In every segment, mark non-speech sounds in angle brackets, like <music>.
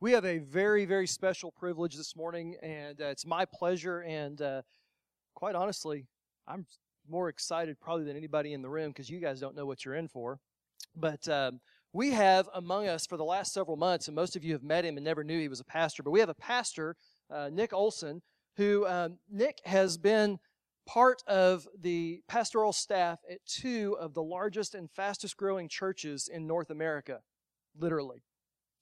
We have a very, very special privilege this morning, and uh, it's my pleasure. And uh, quite honestly, I'm more excited probably than anybody in the room because you guys don't know what you're in for. But um, we have among us for the last several months, and most of you have met him and never knew he was a pastor, but we have a pastor, uh, Nick Olson, who um, Nick has been part of the pastoral staff at two of the largest and fastest growing churches in North America, literally.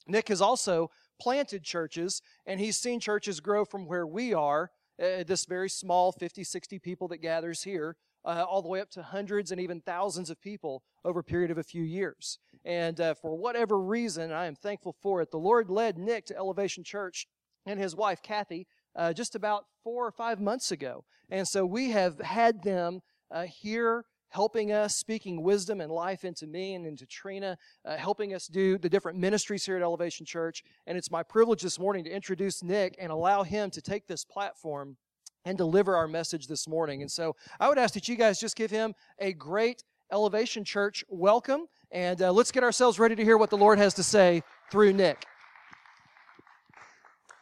Nick has also planted churches, and he's seen churches grow from where we are, uh, this very small 50, 60 people that gathers here, uh, all the way up to hundreds and even thousands of people over a period of a few years. And uh, for whatever reason, I am thankful for it, the Lord led Nick to Elevation Church and his wife, Kathy, uh, just about four or five months ago. And so we have had them uh, here helping us, speaking wisdom and life into me and into Trina, uh, helping us do the different ministries here at Elevation Church. And it's my privilege this morning to introduce Nick and allow him to take this platform and deliver our message this morning. And so I would ask that you guys just give him a great Elevation Church welcome. And uh, let's get ourselves ready to hear what the Lord has to say through Nick.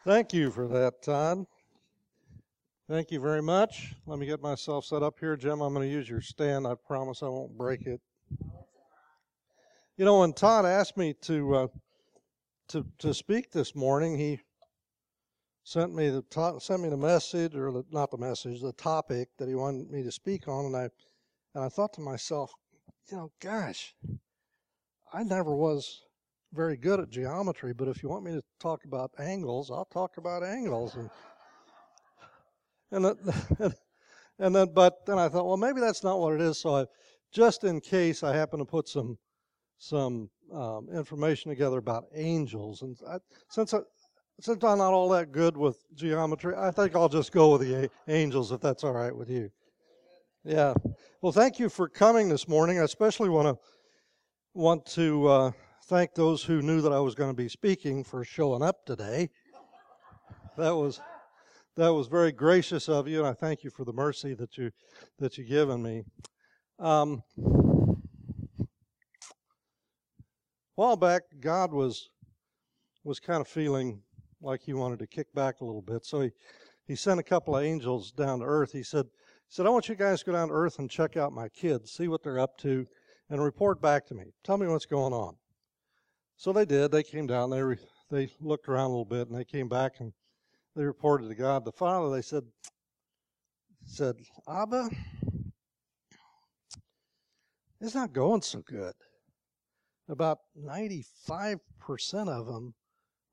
Thank you for that, Todd. Thank you very much. Let me get myself set up here. Jim, I'm going to use your stand. I promise I won't break it. You know, when Todd asked me to uh, to to speak this morning, he sent me the to- sent me the message, or the, not the message, the topic that he wanted me to speak on, and I and I thought to myself, you know, gosh, I never was very good at geometry, but if you want me to talk about angles, I'll talk about angles and and then, <laughs> and then, but then I thought, well, maybe that's not what it is. So I, just in case, I happen to put some some um, information together about angels. And I, since I, since I'm not all that good with geometry, I think I'll just go with the angels if that's all right with you. Yeah. Well, thank you for coming this morning. I especially want to want to uh, thank those who knew that I was going to be speaking for showing up today. That was that was very gracious of you, and I thank you for the mercy that you that you've given me. Um, a while back, God was was kind of feeling like He wanted to kick back a little bit, so He He sent a couple of angels down to earth. He said He said, "I want you guys to go down to earth and check out my kids, see what they're up to, and report back to me. Tell me what's going on." So they did. They came down. They re, they looked around a little bit, and they came back and they reported to God the Father. They said, said, Abba, it's not going so good. About 95% of them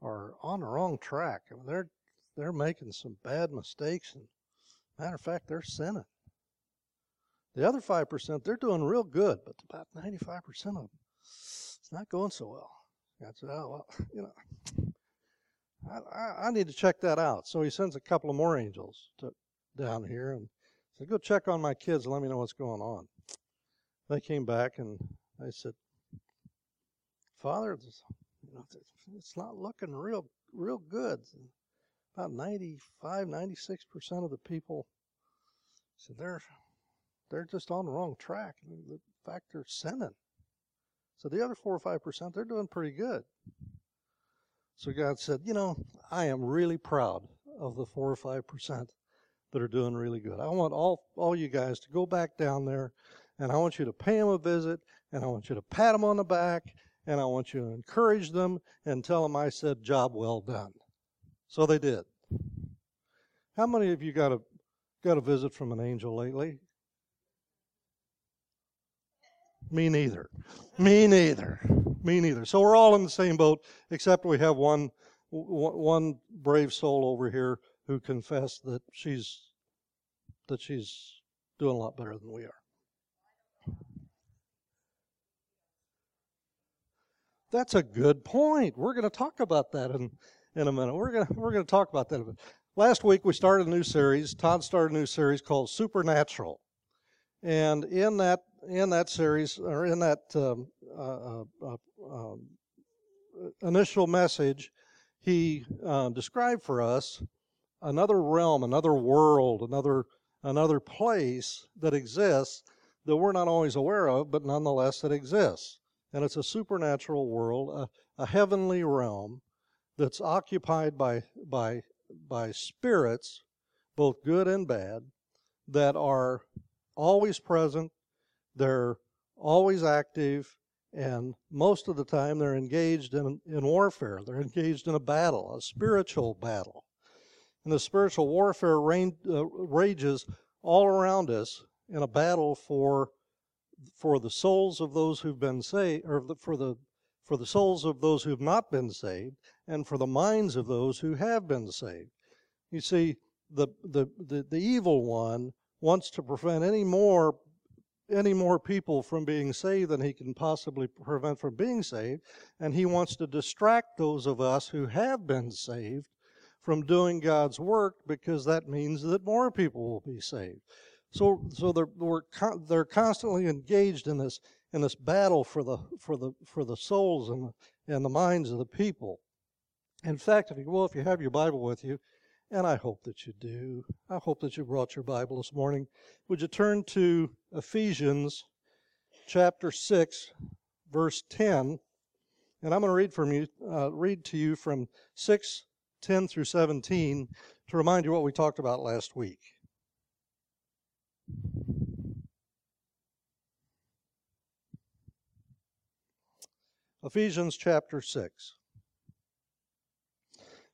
are on the wrong track. I mean, they're they're making some bad mistakes, and matter of fact, they're sinning. The other five percent, they're doing real good, but about 95% of them, it's not going so well. I said, oh well, you know, I, I, need to check that out. So he sends a couple of more angels to, down here and said, Go check on my kids and let me know what's going on. They came back and they said, Father, it's not looking real real good. About 95, 96 percent of the people said they're they're just on the wrong track. In fact, they're sinning. So the other four or five percent, they're doing pretty good. So God said, You know, I am really proud of the four or five percent that are doing really good. I want all, all you guys to go back down there and I want you to pay them a visit and I want you to pat them on the back and I want you to encourage them and tell them I said, Job well done. So they did. How many of you got a got a visit from an angel lately? Me neither. Me neither. Me neither. So we're all in the same boat, except we have one one brave soul over here who confessed that she's that she's doing a lot better than we are. That's a good point. We're going to talk about that in in a minute. We're going to, we're going to talk about that. a bit. Last week we started a new series. Todd started a new series called Supernatural, and in that in that series or in that um, uh, uh, uh um, initial message, he uh, described for us another realm, another world, another another place that exists that we're not always aware of, but nonetheless it exists. And it's a supernatural world, a, a heavenly realm that's occupied by by by spirits, both good and bad, that are always present, they're always active, and most of the time they're engaged in, in warfare. They're engaged in a battle, a spiritual battle. And the spiritual warfare rain, uh, rages all around us in a battle for for the souls of those who've been saved, or for the for the souls of those who've not been saved, and for the minds of those who have been saved. You see, the the the, the evil one wants to prevent any more any more people from being saved than he can possibly prevent from being saved, and he wants to distract those of us who have been saved from doing God's work because that means that more people will be saved. So, so they're they're constantly engaged in this in this battle for the for the for the souls and the, and the minds of the people. In fact, if you well, if you have your Bible with you, and I hope that you do, I hope that you brought your Bible this morning. Would you turn to Ephesians chapter six, verse ten? And I'm going to read from you, uh, read to you from six 10 through 17 to remind you what we talked about last week. Ephesians chapter 6.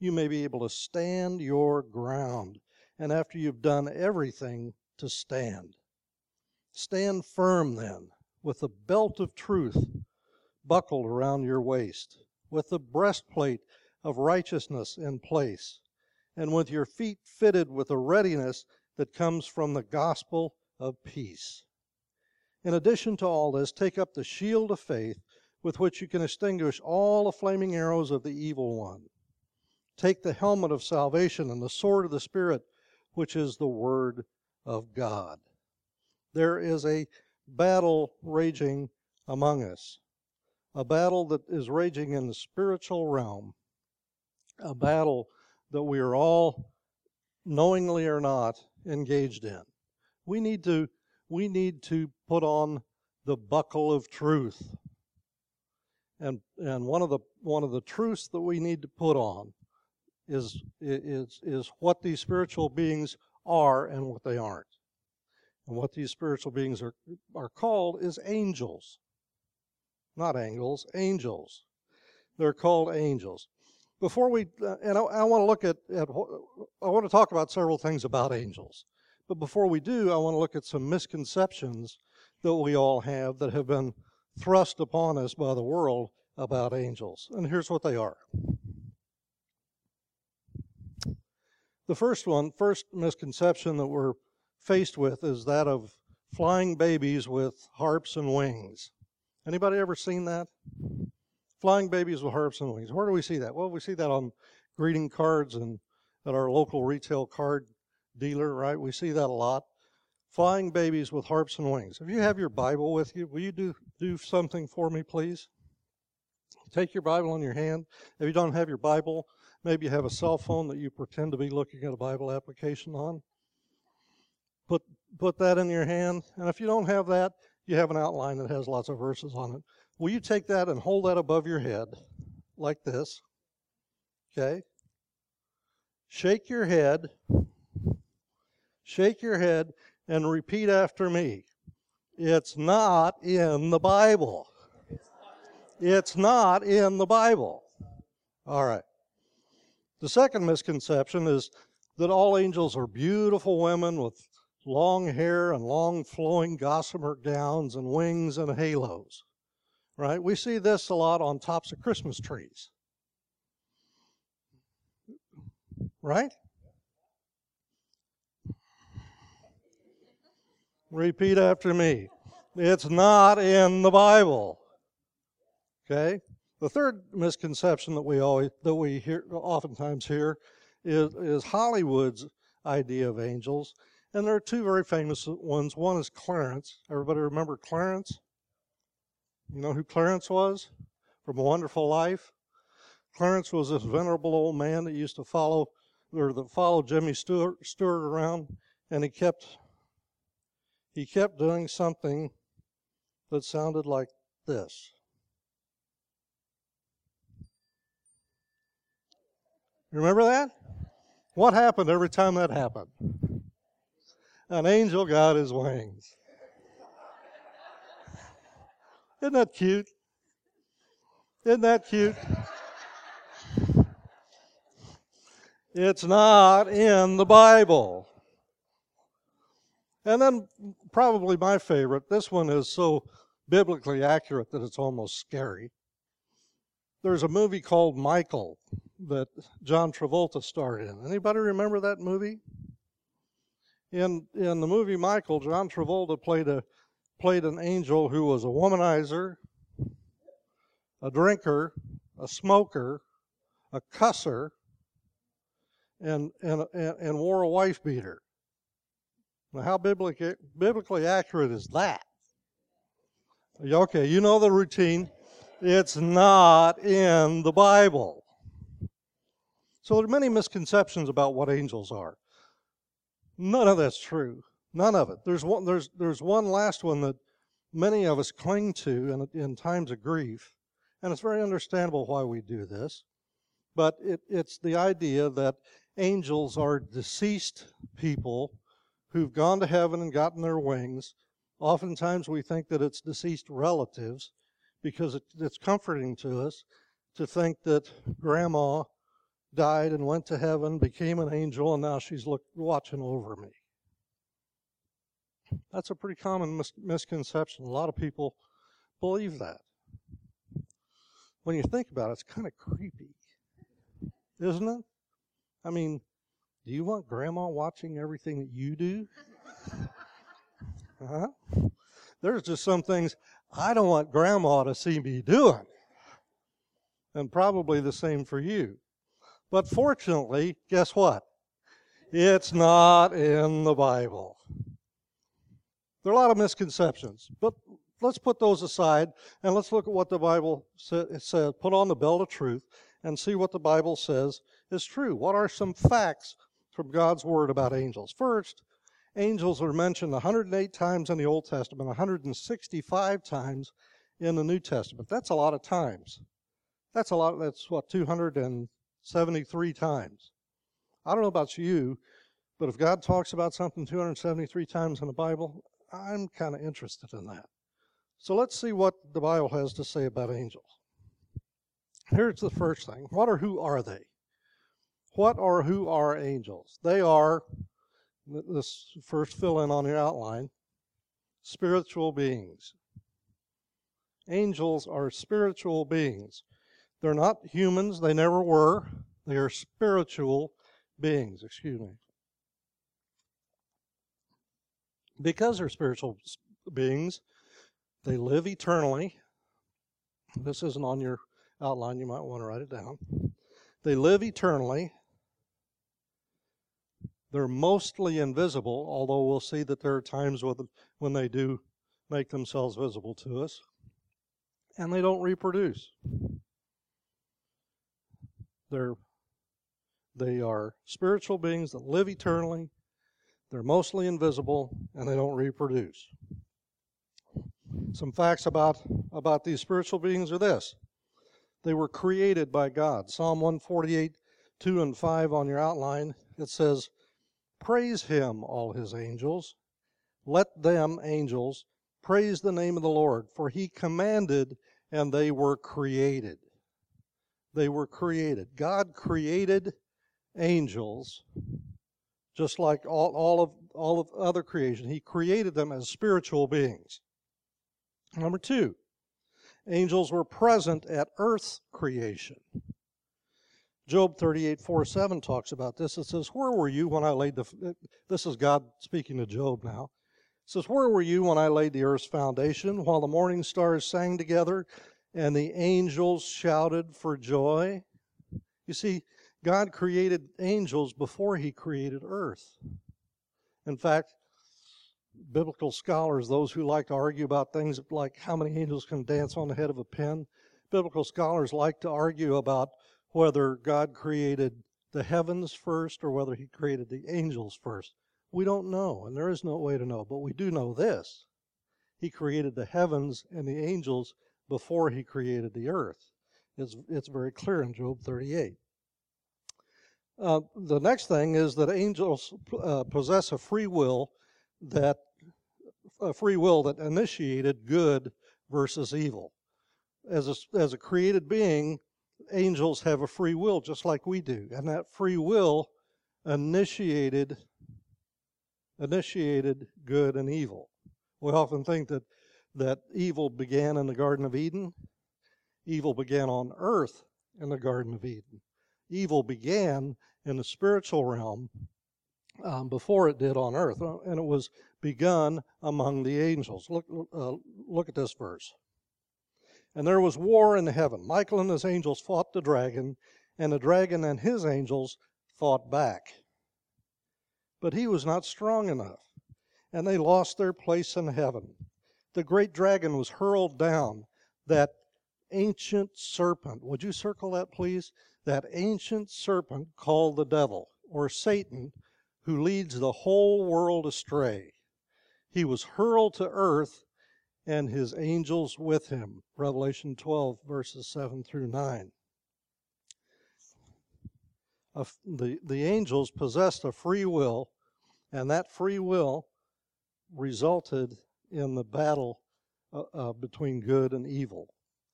you may be able to stand your ground, and after you've done everything, to stand. Stand firm then with the belt of truth buckled around your waist, with the breastplate of righteousness in place, and with your feet fitted with a readiness that comes from the gospel of peace. In addition to all this, take up the shield of faith with which you can extinguish all the flaming arrows of the evil one. Take the helmet of salvation and the sword of the Spirit, which is the Word of God. There is a battle raging among us, a battle that is raging in the spiritual realm, a battle that we are all, knowingly or not, engaged in. We need to we need to put on the buckle of truth. And and one of the one of the truths that we need to put on is is is what these spiritual beings are and what they aren't. And what these spiritual beings are, are called is angels. Not angels, angels. They're called angels. Before we, uh, and I, I want to look at, at, I want to talk about several things about angels. But before we do, I want to look at some misconceptions that we all have that have been thrust upon us by the world about angels. And here's what they are. The first one, first misconception that we're faced with is that of flying babies with harps and wings. Anybody ever seen that? Flying babies with harps and wings. Where do we see that? Well, we see that on greeting cards and at our local retail card dealer, right? We see that a lot. Flying babies with harps and wings. If you have your Bible with you, will you do, do something for me, please? Take your Bible in your hand. If you don't have your Bible, maybe you have a cell phone that you pretend to be looking at a Bible application on put put that in your hand. And if you don't have that, you have an outline that has lots of verses on it. Will you take that and hold that above your head like this? Okay? Shake your head. Shake your head and repeat after me. It's not in the Bible. It's not in the Bible. All right. The second misconception is that all angels are beautiful women with long hair and long flowing gossamer gowns and wings and halos. Right? We see this a lot on tops of Christmas trees. Right? Repeat after me. It's not in the Bible. Okay? The third misconception that we always that we hear oftentimes hear is, is Hollywood's idea of angels. And there are two very famous ones. One is Clarence. Everybody remember Clarence? You know who Clarence was? From A Wonderful Life? Clarence was this venerable old man that used to follow or that followed Jimmy Stewart, Stewart around and he kept he kept doing something that sounded like this. Remember that? What happened every time that happened? An angel got his wings. Isn't that cute? Isn't that cute? It's not in the Bible. And then, probably my favorite, this one is so biblically accurate that it's almost scary. There's a movie called Michael that John Travolta starred in. Anybody remember that movie? In in the movie Michael, John Travolta played a played an angel who was a womanizer, a drinker, a smoker, a cusser, and and and, and wore a wife beater. Now, how biblically biblically accurate is that? Okay, you know the routine. It's not in the Bible. So there are many misconceptions about what angels are. None of that's true. None of it. There's one, there's, there's one last one that many of us cling to in, in times of grief, and it's very understandable why we do this. But it, it's the idea that angels are deceased people who've gone to heaven and gotten their wings. Oftentimes we think that it's deceased relatives because it, it's comforting to us to think that grandma died and went to heaven, became an angel, and now she's look, watching over me. That's a pretty common mis- misconception. A lot of people believe that. When you think about it, it's kind of creepy, isn't it? I mean, do you want grandma watching everything that you do? <laughs> huh? There's just some things I don't want grandma to see me doing. And probably the same for you. But fortunately, guess what? It's not in the Bible. There are a lot of misconceptions, but let's put those aside and let's look at what the Bible says. Put on the belt of truth and see what the Bible says is true. What are some facts from God's Word about angels? First, angels are mentioned 108 times in the Old Testament, 165 times in the New Testament. That's a lot of times. That's a lot. That's what 273 times. I don't know about you, but if God talks about something 273 times in the Bible, I'm kind of interested in that. So let's see what the Bible has to say about angels. Here's the first thing. What or who are they? What or who are angels? They are this first fill in on your outline spiritual beings. Angels are spiritual beings. They're not humans, they never were. They are spiritual beings, excuse me. Because they're spiritual beings, they live eternally. This isn't on your outline, you might want to write it down. They live eternally. They're mostly invisible, although we'll see that there are times when they do make themselves visible to us. And they don't reproduce. They're they are spiritual beings that live eternally. They're mostly invisible and they don't reproduce. Some facts about, about these spiritual beings are this. They were created by God. Psalm 148, 2 and 5 on your outline, it says, Praise him, all his angels. Let them, angels, praise the name of the Lord, for he commanded and they were created. They were created. God created angels just like all, all of all of other creation. He created them as spiritual beings. Number two, angels were present at earth's creation. Job 38, 4, 7 talks about this. It says, Where were you when I laid the. Uh, this is God speaking to Job now. It says, Where were you when I laid the earth's foundation, while the morning stars sang together, and the angels shouted for joy. You see, God created angels before he created earth. In fact, biblical scholars, those who like to argue about things like how many angels can dance on the head of a pin, biblical scholars like to argue about whether God created the heavens first or whether he created the angels first. We don't know, and there is no way to know, but we do know this. He created the heavens and the angels before he created the earth. It's, it's very clear in Job 38. Uh, the next thing is that angels uh, possess a free will that a free will that initiated good versus evil. As a, as a created being, angels have a free will just like we do, and that free will initiated initiated good and evil. We often think that that evil began in the Garden of Eden. Evil began on earth in the Garden of Eden. Evil began in the spiritual realm um, before it did on earth, uh, and it was begun among the angels. Look, uh, look at this verse. And there was war in heaven. Michael and his angels fought the dragon, and the dragon and his angels fought back. But he was not strong enough, and they lost their place in heaven. The great dragon was hurled down, that ancient serpent. Would you circle that, please? That ancient serpent called the devil, or Satan, who leads the whole world astray. He was hurled to earth and his angels with him. Revelation 12, verses 7 through 9. The, the angels possessed a free will, and that free will resulted in the battle uh, uh, between good and evil,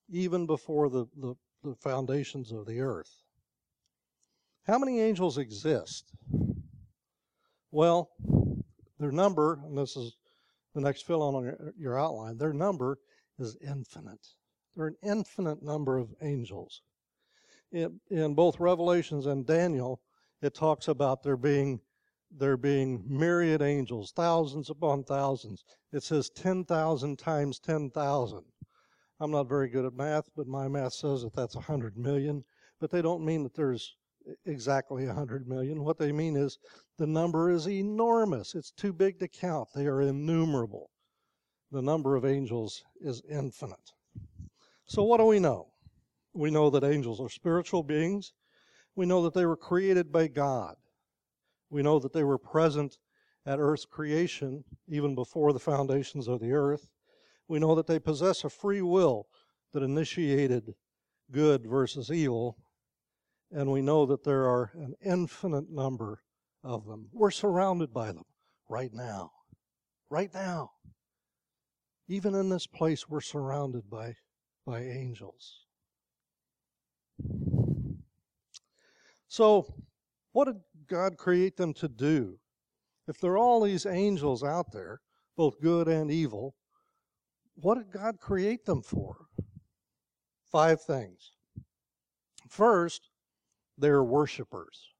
even before the, the, the foundations of the earth. How many angels exist? Well, their number, and this is the next fill on your, your outline, their number is infinite. There are an infinite number of angels. In, both Revelations and Daniel, it talks about there being there being myriad angels, thousands upon thousands. It says 10,000 times 10,000. I'm not very good at math, but my math says that that's a 100 million. But they don't mean that there's exactly a 100 million. What they mean is the number is enormous. It's too big to count. They are innumerable. The number of angels is infinite. So, what do we know? We know that angels are spiritual beings. We know that they were created by God. We know that they were present at earth's creation even before the foundations of the earth. We know that they possess a free will that initiated good versus evil. And we know that there are an infinite number of them. We're surrounded by them right now. Right now. Even in this place, we're surrounded by, by angels. So, what did God create them to do? If there are all these angels out there, both good and evil, what did God create them for? Five things. First, they're worshipers.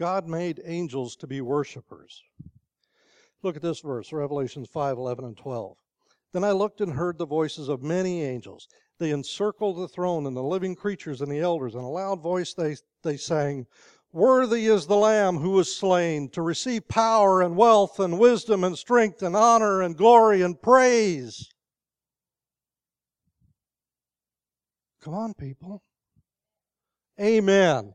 God made angels to be worshipers. Look at this verse, Revelations 5 11 and 12. Then I looked and heard the voices of many angels. They encircled the throne and the living creatures and the elders. In a loud voice they, they sang, Worthy is the Lamb who was slain to receive power and wealth and wisdom and strength and honor and glory and praise. Come on, people. Amen.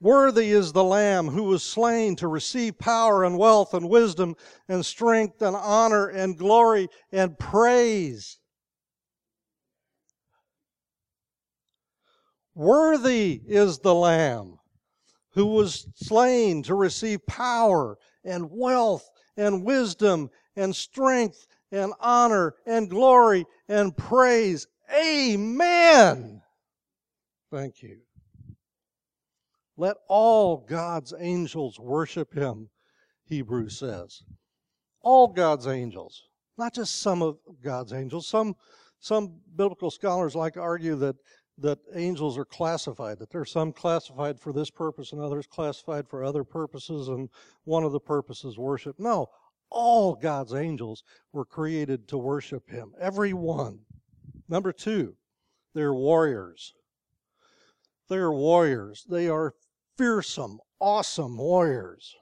Worthy is the Lamb who was slain to receive power and wealth and wisdom and strength and honor and glory and praise. Worthy is the Lamb who was slain to receive power and wealth and wisdom and strength and honor and glory and praise. Amen. Thank you. Let all God's angels worship him, Hebrews says. All God's angels, not just some of God's angels. Some, some biblical scholars like to argue that, that angels are classified, that there are some classified for this purpose and others classified for other purposes, and one of the purposes worship. No, all God's angels were created to worship him. Every one. Number two, they're warriors. They're warriors. They are fearsome, awesome warriors.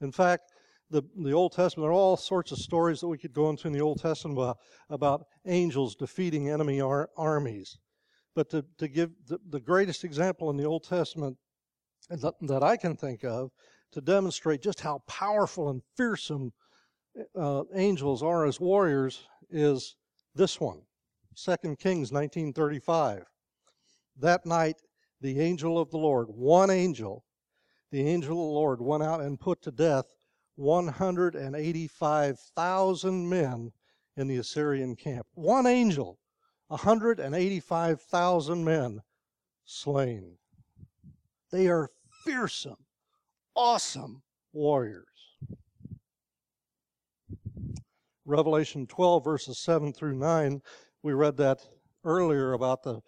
In fact, the, the Old Testament, there are all sorts of stories that we could go into in the Old Testament about, about angels defeating enemy ar- armies. But to, to give the, the greatest example in the Old Testament that, that I can think of to demonstrate just how powerful and fearsome uh, angels are as warriors is this one 2 Kings 1935. That night, the angel of the Lord, one angel, the angel of the Lord went out and put to death 185,000 men in the Assyrian camp. One angel 185,000 men slain. They are fearsome, awesome warriors. Revelation 12, verses 7 through 9, we read that earlier about the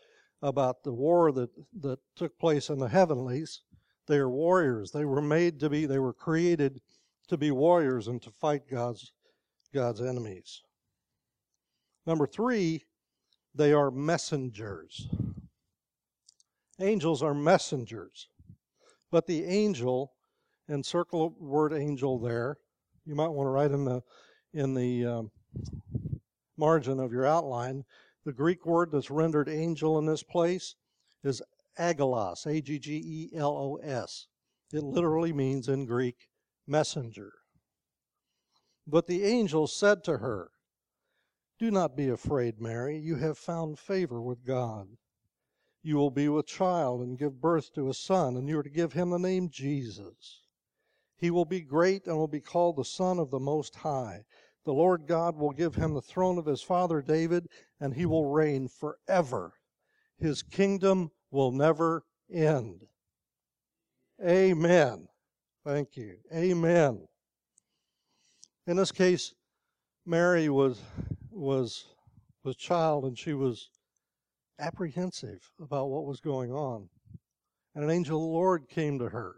about the war that, that took place in the heavenlies. They are warriors. They were made to be, they were created to be warriors and to fight God's God's enemies. Number three, they are messengers. Angels are messengers. But the angel, and circle word angel there, you might want to write in the in the um, margin of your outline. The Greek word that's rendered angel in this place is aggelos, A G G E L O S. It literally means in Greek messenger. But the angel said to her, do not be afraid, Mary. You have found favor with God. You will be with child and give birth to a son, and you are to give him the name Jesus. He will be great and will be called the Son of the Most High. The Lord God will give him the throne of his father David, and he will reign forever. His kingdom will never end. Amen. Thank you. Amen. In this case, Mary was was was child and she was apprehensive about what was going on. And an angel of the Lord came to her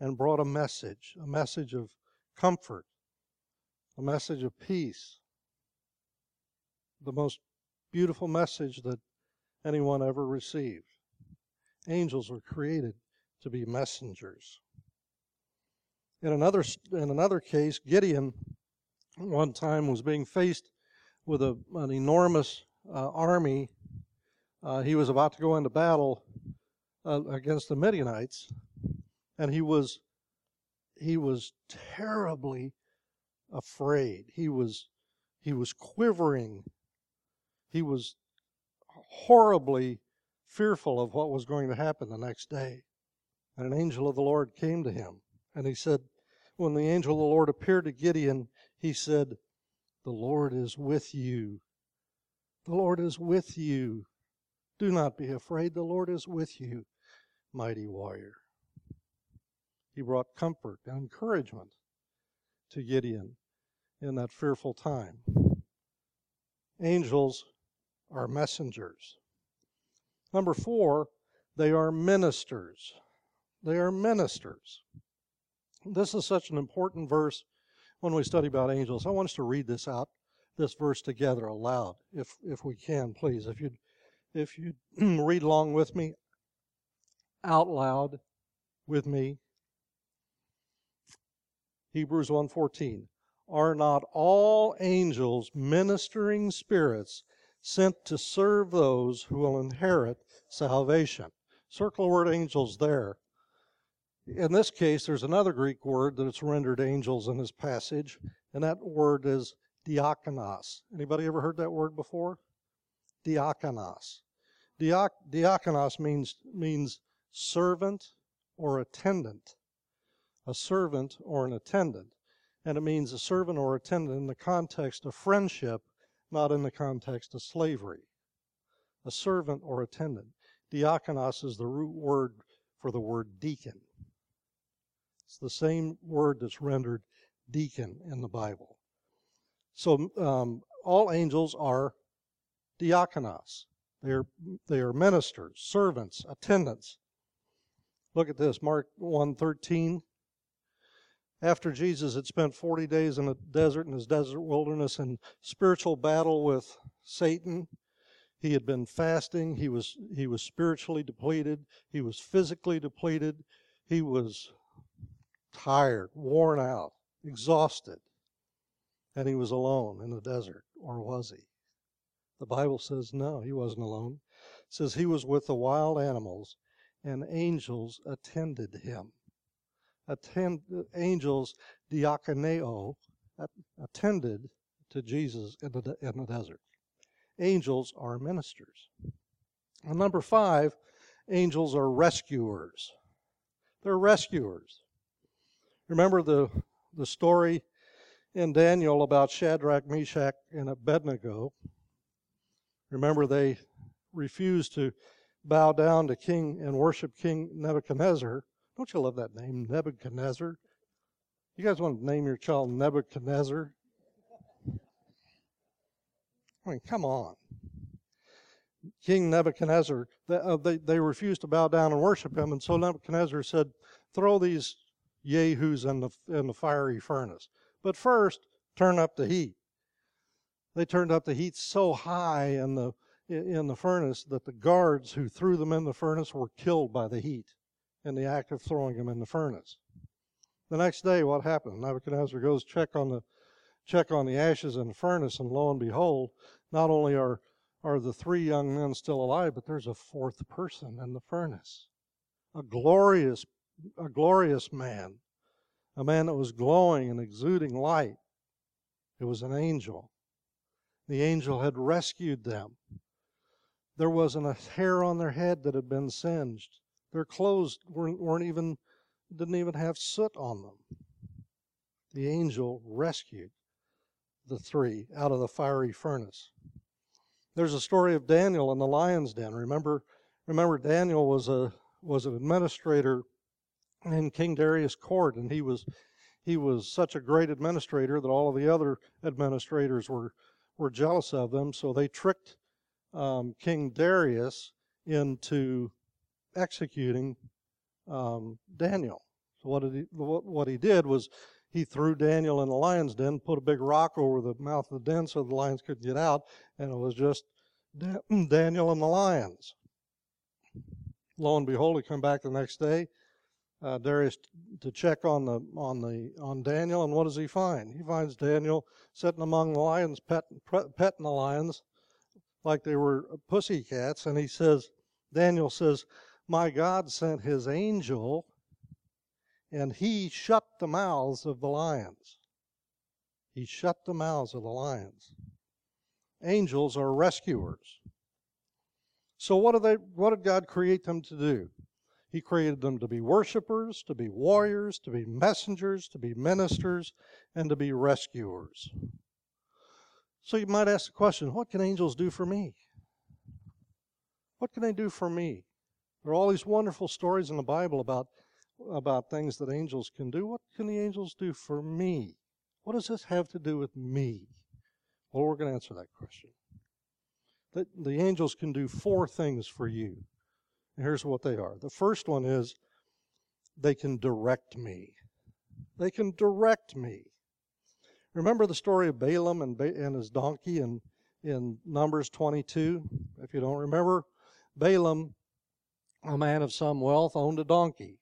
and brought a message, a message of comfort, a message of peace. The most beautiful message that anyone ever received. Angels were created to be messengers. In another in another case, Gideon one time was being faced with a, an enormous uh, army. Uh, he was about to go into battle uh, against the Midianites, and he was he was terribly afraid. He was he was quivering. He was horribly fearful of what was going to happen the next day. And an angel of the Lord came to him, and he said, when the angel of the Lord appeared to Gideon, he said, the Lord is with you. The Lord is with you. Do not be afraid. The Lord is with you, mighty warrior. He brought comfort and encouragement to Gideon in that fearful time. Angels are messengers. Number four, they are ministers. They are ministers. This is such an important verse when we study about angels. I want us to read this out, this verse together aloud, if if we can, please. If you if you <clears throat> read along with me out loud with me. Hebrews 1:14 Are not all angels ministering spirits sent to serve those who will inherit salvation? Circle the word angels there. In this case, there's another Greek word that's rendered angels in this passage, and that word is diakonos. Anybody ever heard that word before? Diakonos. Diak- diakonos means means servant or attendant. A servant or an attendant. And it means a servant or attendant in the context of friendship, not in the context of slavery. A servant or attendant. Diakonos is the root word for the word deacon. It's the same word that's rendered deacon in the Bible. So um, all angels are diakonos. They are, they are ministers, servants, attendants. Look at this, Mark 1.13. After Jesus had spent 40 days in the desert, in his desert wilderness, in spiritual battle with Satan, He had been fasting. He was he was spiritually depleted. He was physically depleted. He was tired, worn out, exhausted. And he was alone in the desert, or was he? The Bible says no, he wasn't alone. It says he was with the wild animals, and angels attended him. Attend angels diakoneo attended to Jesus in the, in the desert. Angels are ministers. And number five, angels are rescuers. They're rescuers. Remember the, the story in Daniel about Shadrach, Meshach, and Abednego. Remember, they refused to bow down to King and worship King Nebuchadnezzar. Don't you love that name, Nebuchadnezzar? You guys want to name your child Nebuchadnezzar? I mean, come on. King Nebuchadnezzar, they, uh, they, they refused to bow down and worship him, and so Nebuchadnezzar said, Throw these yahoos in the, in the fiery furnace. But first, turn up the heat. They turned up the heat so high in the, in the furnace that the guards who threw them in the furnace were killed by the heat in the act of throwing them in the furnace. The next day, what happened? Nebuchadnezzar goes check on the check on the ashes in the furnace, and lo and behold, not only are are the three young men still alive, but there's a fourth person in the furnace. A glorious, a glorious man, a man that was glowing and exuding light. It was an angel. The angel had rescued them. There wasn't a hair on their head that had been singed. Their clothes weren't, weren't even didn't even have soot on them. The angel rescued the three out of the fiery furnace. There's a story of Daniel in the lion's den. Remember, remember Daniel was a was an administrator in King Darius' court, and he was he was such a great administrator that all of the other administrators were were jealous of them. So they tricked um, King Darius into executing um, Daniel. So what, he, what, he did was he threw Daniel in the lion's den, put a big rock over the mouth of the den so the lions couldn't get out, and it was just Daniel and the lions. Lo and behold, he come back the next day, uh, Darius to check on the on the on Daniel, and what does he find? He finds Daniel sitting among the lions, pet, petting the lions like they were pussy cats, and he says, Daniel says, "My God sent His angel and he shut the mouths of the lions. He shut the mouths of the lions. Angels are rescuers. So what did they what did God create them to do? He created them to be worshipers, to be warriors, to be messengers, to be ministers, and to be rescuers. So you might ask the question, what can angels do for me? What can they do for me? There are all these wonderful stories in the Bible about about things that angels can do. What can the angels do for me? What does this have to do with me? Well, we're going to answer that question. The, the angels can do four things for you. And here's what they are. The first one is they can direct me. They can direct me. Remember the story of Balaam and, ba- and his donkey in, in Numbers 22? If you don't remember, Balaam, a man of some wealth, owned a donkey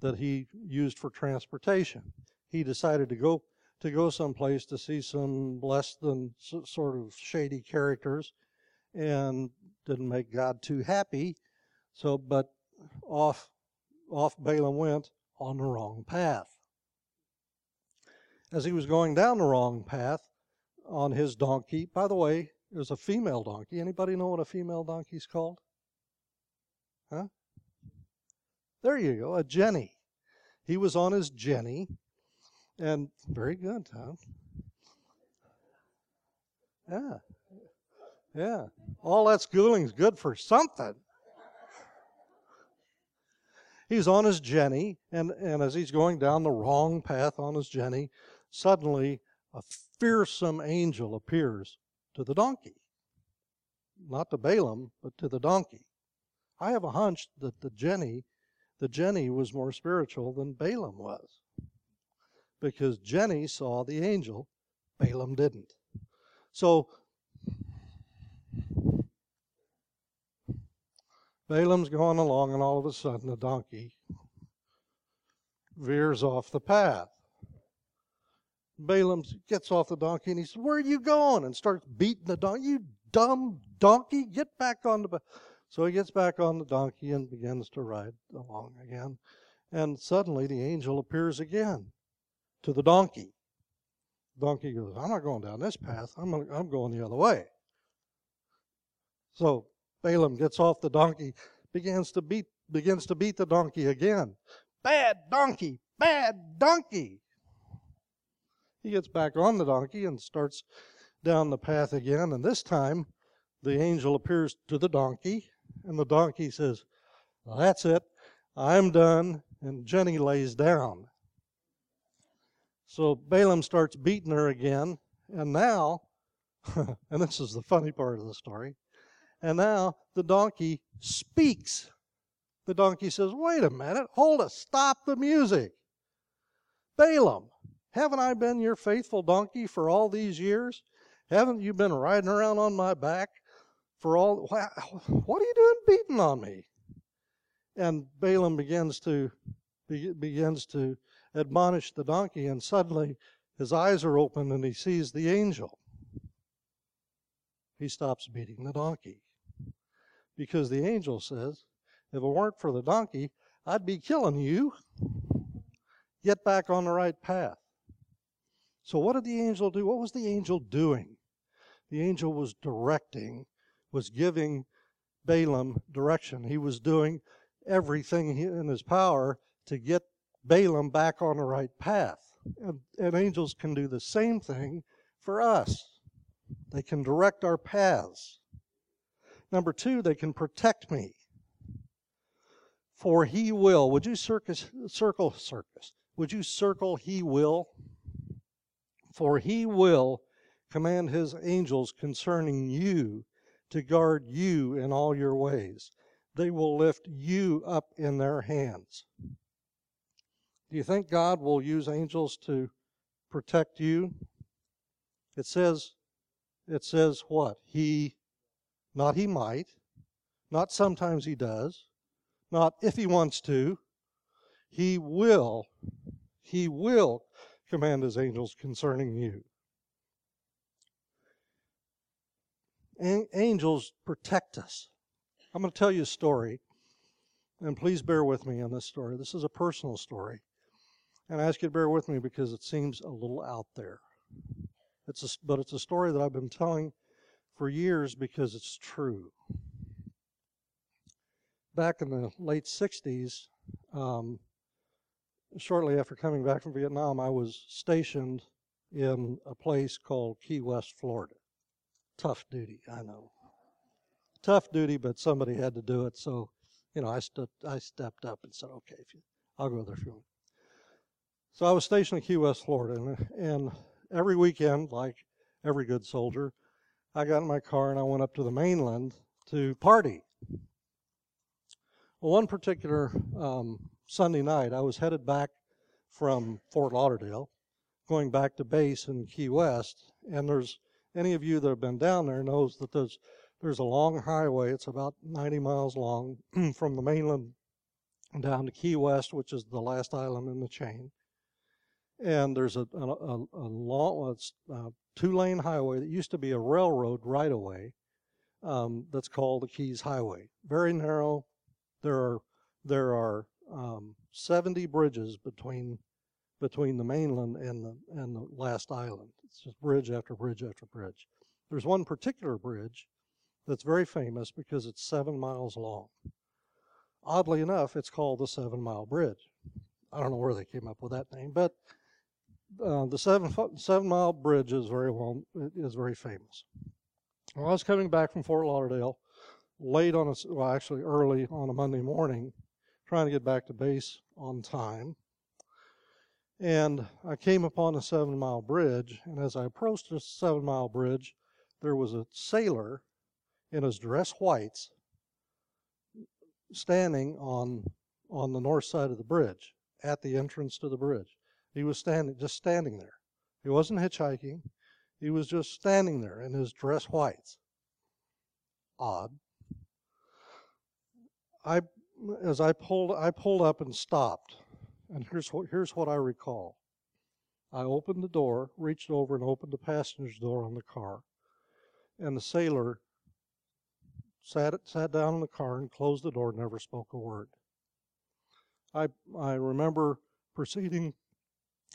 that he used for transportation. He decided to go to go someplace to see some less than sort of shady characters, and didn't make God too happy. So, but off off Balaam went on the wrong path. As he was going down the wrong path on his donkey, by the way, it was a female donkey. Anybody know what a female donkey's called? Huh? There you go, a Jenny. He was on his Jenny, and very good, Tom. Yeah. Yeah. All that schooling's good for something. He's on his Jenny, and, and as he's going down the wrong path on his Jenny, suddenly a fearsome angel appears to the donkey. Not to Balaam, but to the donkey. I have a hunch that the Jenny the Jenny was more spiritual than Balaam was. Because Jenny saw the angel, Balaam didn't. So Balaam's going along, and all of a sudden the donkey veers off the path. Balaam gets off the donkey and he says, Where are you going? and starts beating the donkey. You dumb donkey, get back on the. So he gets back on the donkey and begins to ride along again. And suddenly the angel appears again to the donkey. The donkey goes, I'm not going down this path. I'm, gonna, I'm going the other way. So Balaam gets off the donkey, begins to beat begins to beat the donkey again. Bad donkey, bad donkey. He gets back on the donkey and starts down the path again, and this time the angel appears to the donkey, and the donkey says, well, That's it, I'm done, and Jenny lays down. So Balaam starts beating her again, and now, <laughs> and this is the funny part of the story, and now the donkey speaks. The donkey says, Wait a minute, hold it, stop the music. Balaam, haven't I been your faithful donkey for all these years? Haven't you been riding around on my back for all? What are you doing beating on me? And Balaam begins to begins to admonish the donkey, and suddenly his eyes are open and he sees the angel. He stops beating the donkey because the angel says, "If it weren't for the donkey, I'd be killing you. Get back on the right path." So, what did the angel do? What was the angel doing? The angel was directing, was giving Balaam direction. He was doing everything in his power to get Balaam back on the right path. And, and angels can do the same thing for us, they can direct our paths. Number two, they can protect me. For he will. Would you circus, circle circus? Would you circle he will? For he will command his angels concerning you to guard you in all your ways. They will lift you up in their hands. Do you think God will use angels to protect you? It says, it says what? He, not he might, not sometimes he does, not if he wants to. He will, he will command his angels concerning you. Angels protect us. I'm going to tell you a story, and please bear with me on this story. This is a personal story, and I ask you to bear with me because it seems a little out there. It's a, but it's a story that I've been telling for years because it's true. Back in the late 60s, um, shortly after coming back from Vietnam, I was stationed in a place called Key West, Florida. Tough duty, I know. Tough duty, but somebody had to do it, so you know, I stepped I stepped up and said, "Okay, you, I'll go there if you want." So I was stationed in Key West, Florida, and, and every weekend, like every good soldier, I got in my car and I went up to the mainland to party. Well, one particular um, Sunday night, I was headed back from Fort Lauderdale, going back to base in Key West, and there's any of you that have been down there knows that there's there's a long highway. It's about 90 miles long <clears throat> from the mainland down to Key West, which is the last island in the chain. And there's a, a, a, a long, two-lane highway that used to be a railroad right away. Um, that's called the Keys Highway. Very narrow. There are there are um, 70 bridges between between the mainland and the and the last island. It's just bridge after bridge after bridge. There's one particular bridge that's very famous because it's seven miles long. Oddly enough, it's called the Seven Mile Bridge. I don't know where they came up with that name, but uh, the seven seven mile bridge is very well is very famous. Well, I was coming back from Fort Lauderdale late on a well actually early on a Monday morning, trying to get back to base on time. And I came upon a seven mile bridge, and as I approached the seven mile bridge, there was a sailor in his dress whites standing on on the north side of the bridge at the entrance to the bridge. He was standing just standing there. He wasn't hitchhiking. He was just standing there in his dress whites. Odd. I as I pulled I pulled up and stopped, and here's what here's what I recall. I opened the door, reached over and opened the passenger's door on the car, and the sailor sat sat down in the car and closed the door, never spoke a word. I I remember proceeding,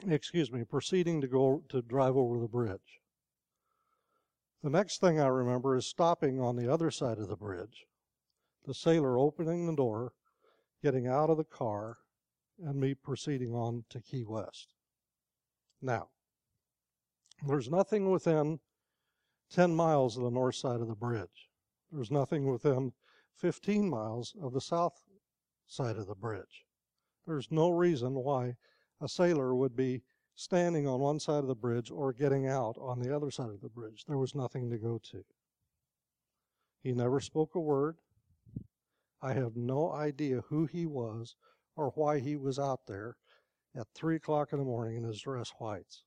excuse me, proceeding to go to drive over the bridge. The next thing I remember is stopping on the other side of the bridge, the sailor opening the door, getting out of the car, and me proceeding on to Key West. Now, there's nothing within 10 miles of the north side of the bridge. There's nothing within 15 miles of the south side of the bridge. There's no reason why a sailor would be standing on one side of the bridge or getting out on the other side of the bridge. There was nothing to go to. He never spoke a word. I have no idea who he was or why he was out there at 3 o'clock in the morning in his dress whites.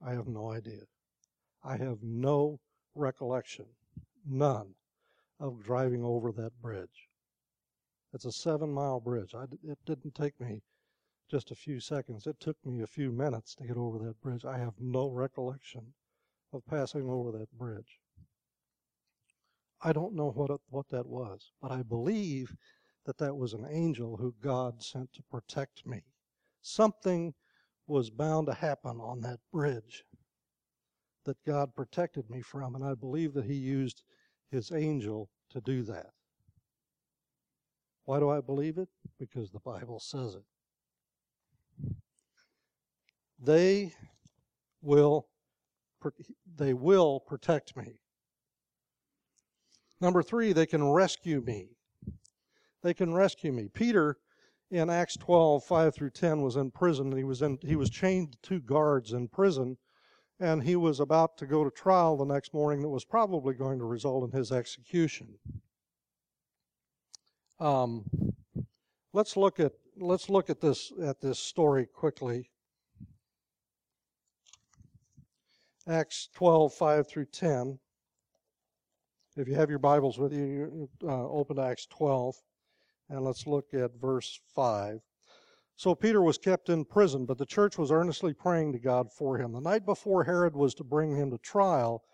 I have no idea. I have no recollection, none, of driving over that bridge. It's a seven mile bridge. I, it didn't take me just a few seconds. It took me a few minutes to get over that bridge. I have no recollection of passing over that bridge. I don't know what, what that was, but I believe that that was an angel who God sent to protect me. Something was bound to happen on that bridge that God protected me from, and I believe that He used His angel to do that. Why do I believe it? Because the Bible says it. They will they will protect me. Number 3, they can rescue me. They can rescue me. Peter in Acts 12, 5 through 10 was in prison. He was in he was chained to two guards in prison and he was about to go to trial the next morning that was probably going to result in his execution. Um, let's look at let's look at this at this story quickly. Acts 12, 5 through 10. If you have your Bibles with you, uh, open to Acts 12, and let's look at verse 5. So Peter was kept in prison, but the church was earnestly praying to God for him. The night before Herod was to bring him to trial,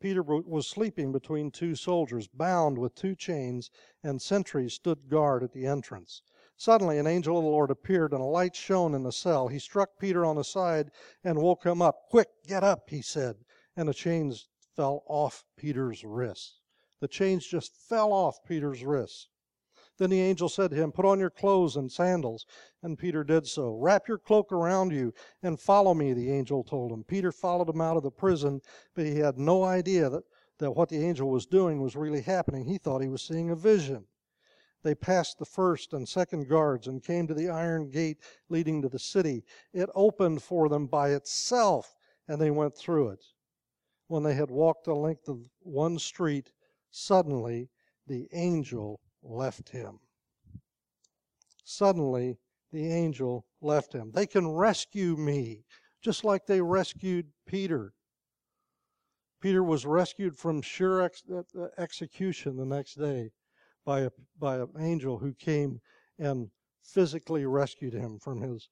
Peter was sleeping between two soldiers, bound with two chains, and sentries stood guard at the entrance. Suddenly, an angel of the Lord appeared, and a light shone in the cell. He struck Peter on the side and woke him up. Quick, get up, he said. And the chains fell off Peter's wrists. The chains just fell off Peter's wrists. Then the angel said to him, Put on your clothes and sandals. And Peter did so. Wrap your cloak around you and follow me, the angel told him. Peter followed him out of the prison, but he had no idea that, that what the angel was doing was really happening. He thought he was seeing a vision. They passed the first and second guards and came to the iron gate leading to the city. It opened for them by itself, and they went through it. When they had walked the length of one street, suddenly the angel left him. Suddenly, the angel left him. They can rescue me, just like they rescued Peter. Peter was rescued from sure ex- uh, uh, execution the next day by, a, by an angel who came and physically rescued him from his,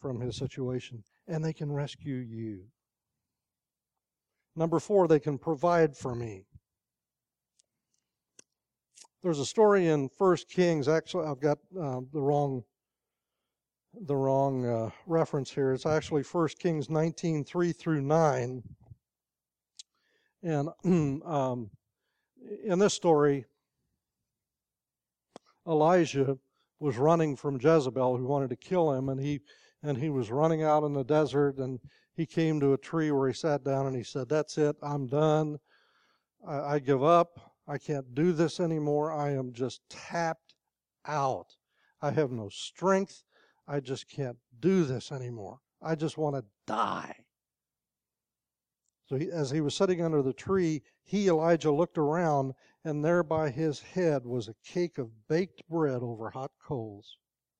from his situation. And they can rescue you. Number four, they can provide for me. There's a story in First Kings. Actually, I've got uh, the wrong the wrong uh, reference here. It's actually First Kings 19, 3 through 9. And <clears throat> um, in this story, Elijah was running from Jezebel, who wanted to kill him, and he and he was running out in the desert, and he came to a tree where he sat down and he said, "That's it. I'm done. I, I give up. I can't do this anymore. I am just tapped out. I have no strength. I just can't do this anymore. I just want to die. So he, as he was sitting under the tree, he, Elijah, looked around, and there by his head was a cake of baked bread over hot coals.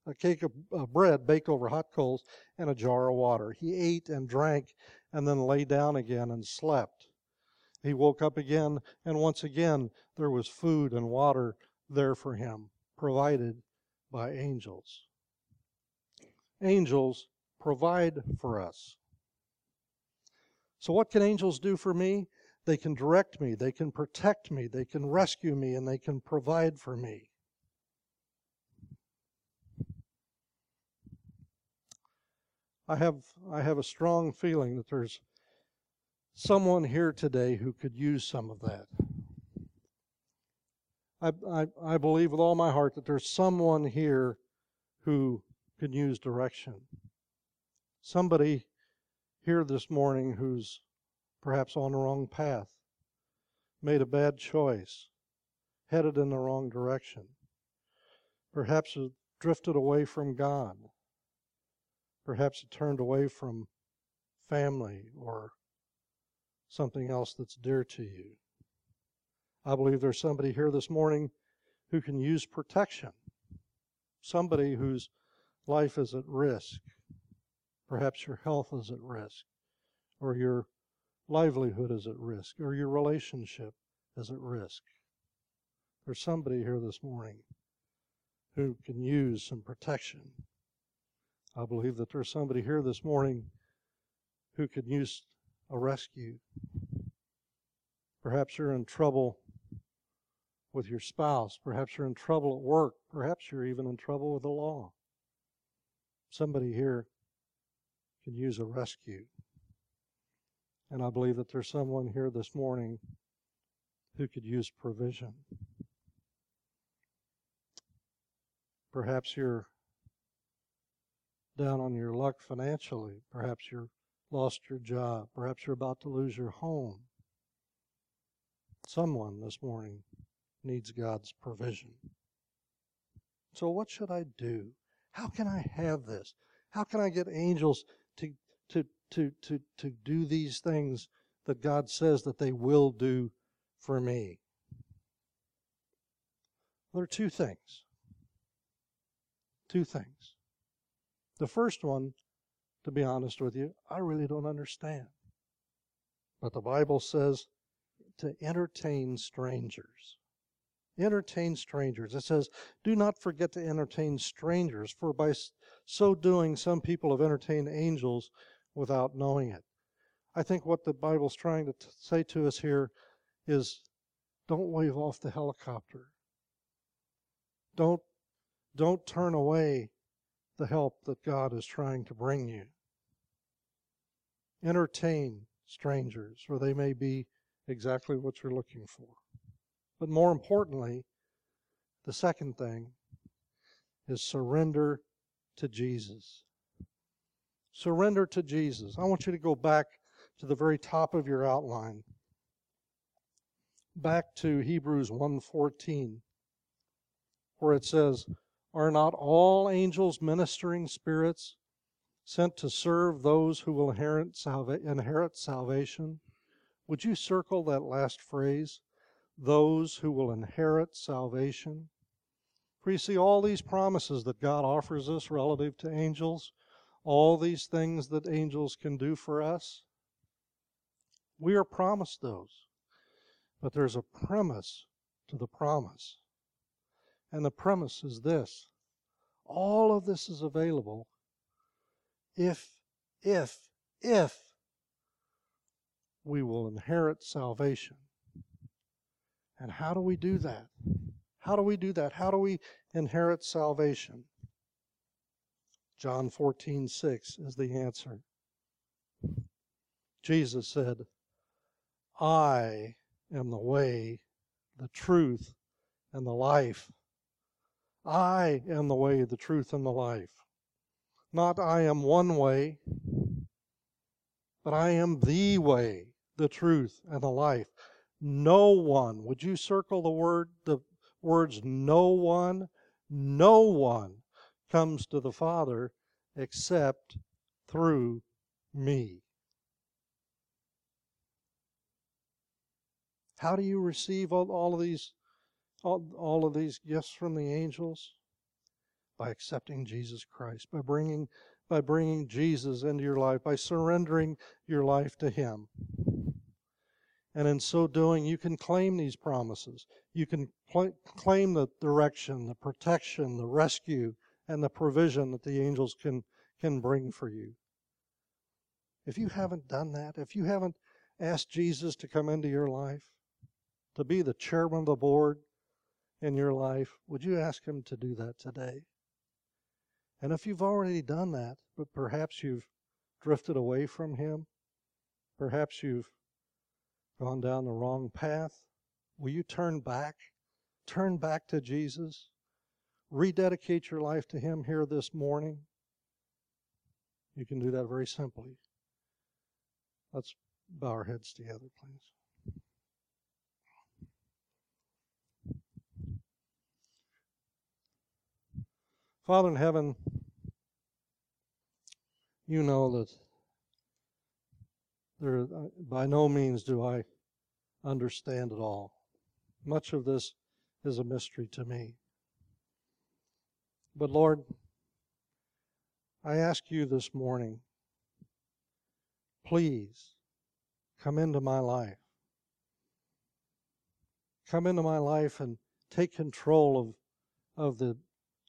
A cake of uh, bread baked over hot coals and a jar of water. He ate and drank and then lay down again and slept. He woke up again, and once again there was food and water there for him, provided by angels. Angels provide for us. So, what can angels do for me? They can direct me, they can protect me, they can rescue me, and they can provide for me. I have, I have a strong feeling that there's someone here today who could use some of that. I, I, I believe with all my heart that there's someone here who can use direction. Somebody here this morning who's perhaps on the wrong path, made a bad choice, headed in the wrong direction, perhaps drifted away from God, perhaps turned away from family or something else that's dear to you. I believe there's somebody here this morning who can use protection. Somebody whose life is at risk. Perhaps your health is at risk, or your livelihood is at risk, or your relationship is at risk. There's somebody here this morning who can use some protection. I believe that there's somebody here this morning who could use a rescue. Perhaps you're in trouble with your spouse. Perhaps you're in trouble at work. Perhaps you're even in trouble with the law. Somebody here can use a rescue. And I believe that there's someone here this morning who could use provision. Perhaps you're down on your luck financially. Perhaps you're lost your job. Perhaps you're about to lose your home. Someone this morning needs God's provision. So, what should I do? How can I have this? How can I get angels to, to, to, to, to do these things that God says that they will do for me? There are two things. Two things. The first one to be honest with you, I really don't understand. But the Bible says to entertain strangers. Entertain strangers. It says, do not forget to entertain strangers, for by so doing, some people have entertained angels without knowing it. I think what the Bible's trying to t- say to us here is don't wave off the helicopter. Don't, don't turn away the help that God is trying to bring you. Entertain strangers, for they may be exactly what you're looking for. But more importantly, the second thing is surrender to Jesus. Surrender to Jesus. I want you to go back to the very top of your outline. Back to Hebrews 1:14 where it says, "Are not all angels ministering spirits sent to serve those who will inherit, salva- inherit salvation. Would you circle that last phrase? Those who will inherit salvation. For you see, all these promises that God offers us relative to angels, all these things that angels can do for us, we are promised those. But there's a premise to the promise. And the premise is this all of this is available if, if, if we will inherit salvation. And how do we do that? How do we do that? How do we inherit salvation? John 14, 6 is the answer. Jesus said, I am the way, the truth, and the life. I am the way, the truth, and the life. Not I am one way, but I am the way, the truth, and the life. No one, would you circle the word, the words no one? No one comes to the Father except through me. How do you receive all, all of these all, all of these gifts from the angels? By accepting Jesus Christ, by bringing by bringing Jesus into your life, by surrendering your life to him. And in so doing, you can claim these promises. You can pl- claim the direction, the protection, the rescue, and the provision that the angels can, can bring for you. If you haven't done that, if you haven't asked Jesus to come into your life, to be the chairman of the board in your life, would you ask him to do that today? And if you've already done that, but perhaps you've drifted away from him, perhaps you've gone down the wrong path, will you turn back? Turn back to Jesus? Rededicate your life to him here this morning? You can do that very simply. Let's bow our heads together, please. Father in heaven, you know that there, by no means do I understand it all. Much of this is a mystery to me. But Lord, I ask you this morning, please come into my life. Come into my life and take control of, of the,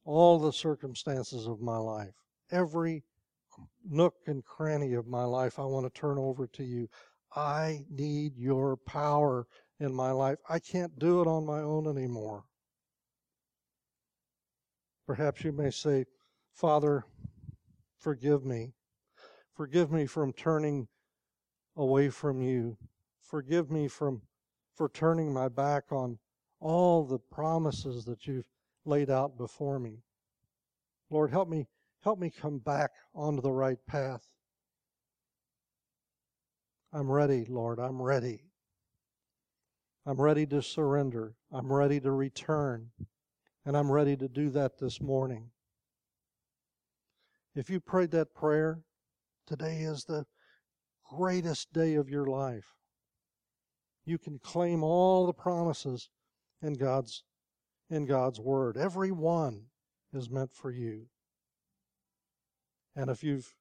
all the circumstances of my life. Every nook and cranny of my life, I want to turn over to you. I need your power in my life. I can't do it on my own anymore. Perhaps you may say, Father, forgive me. Forgive me from turning away from you. Forgive me from for turning my back on all the promises that you've laid out before me. Lord, help me help me come back onto the right path. I'm ready, Lord. I'm ready. I'm ready to surrender. I'm ready to return. And I'm ready to do that this morning. If you prayed that prayer, today is the greatest day of your life. You can claim all the promises in God's in God's word. Every one is meant for you. And if you've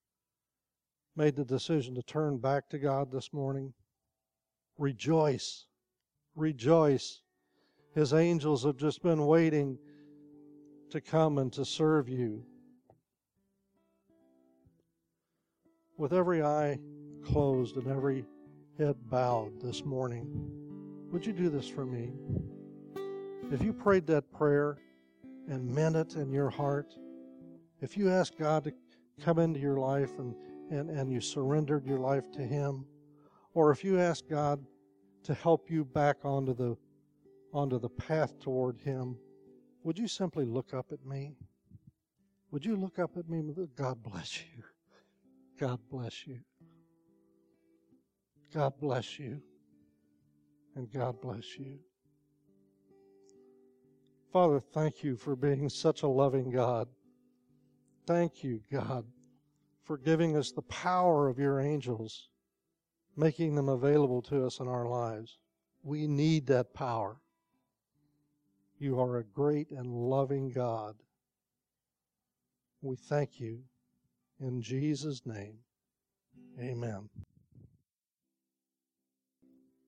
made the decision to turn back to God this morning, rejoice. Rejoice. His angels have just been waiting to come and to serve you. With every eye closed and every head bowed this morning, would you do this for me? If you prayed that prayer and meant it in your heart, if you asked God to come into your life and, and, and you surrendered your life to Him, or if you asked God to help you back onto the onto the path toward Him, would you simply look up at me? Would you look up at me? God bless you. God bless you. God bless you. And God bless you. Father, thank you for being such a loving God. Thank you, God, for giving us the power of your angels, making them available to us in our lives. We need that power. You are a great and loving God. We thank you. In Jesus' name, amen.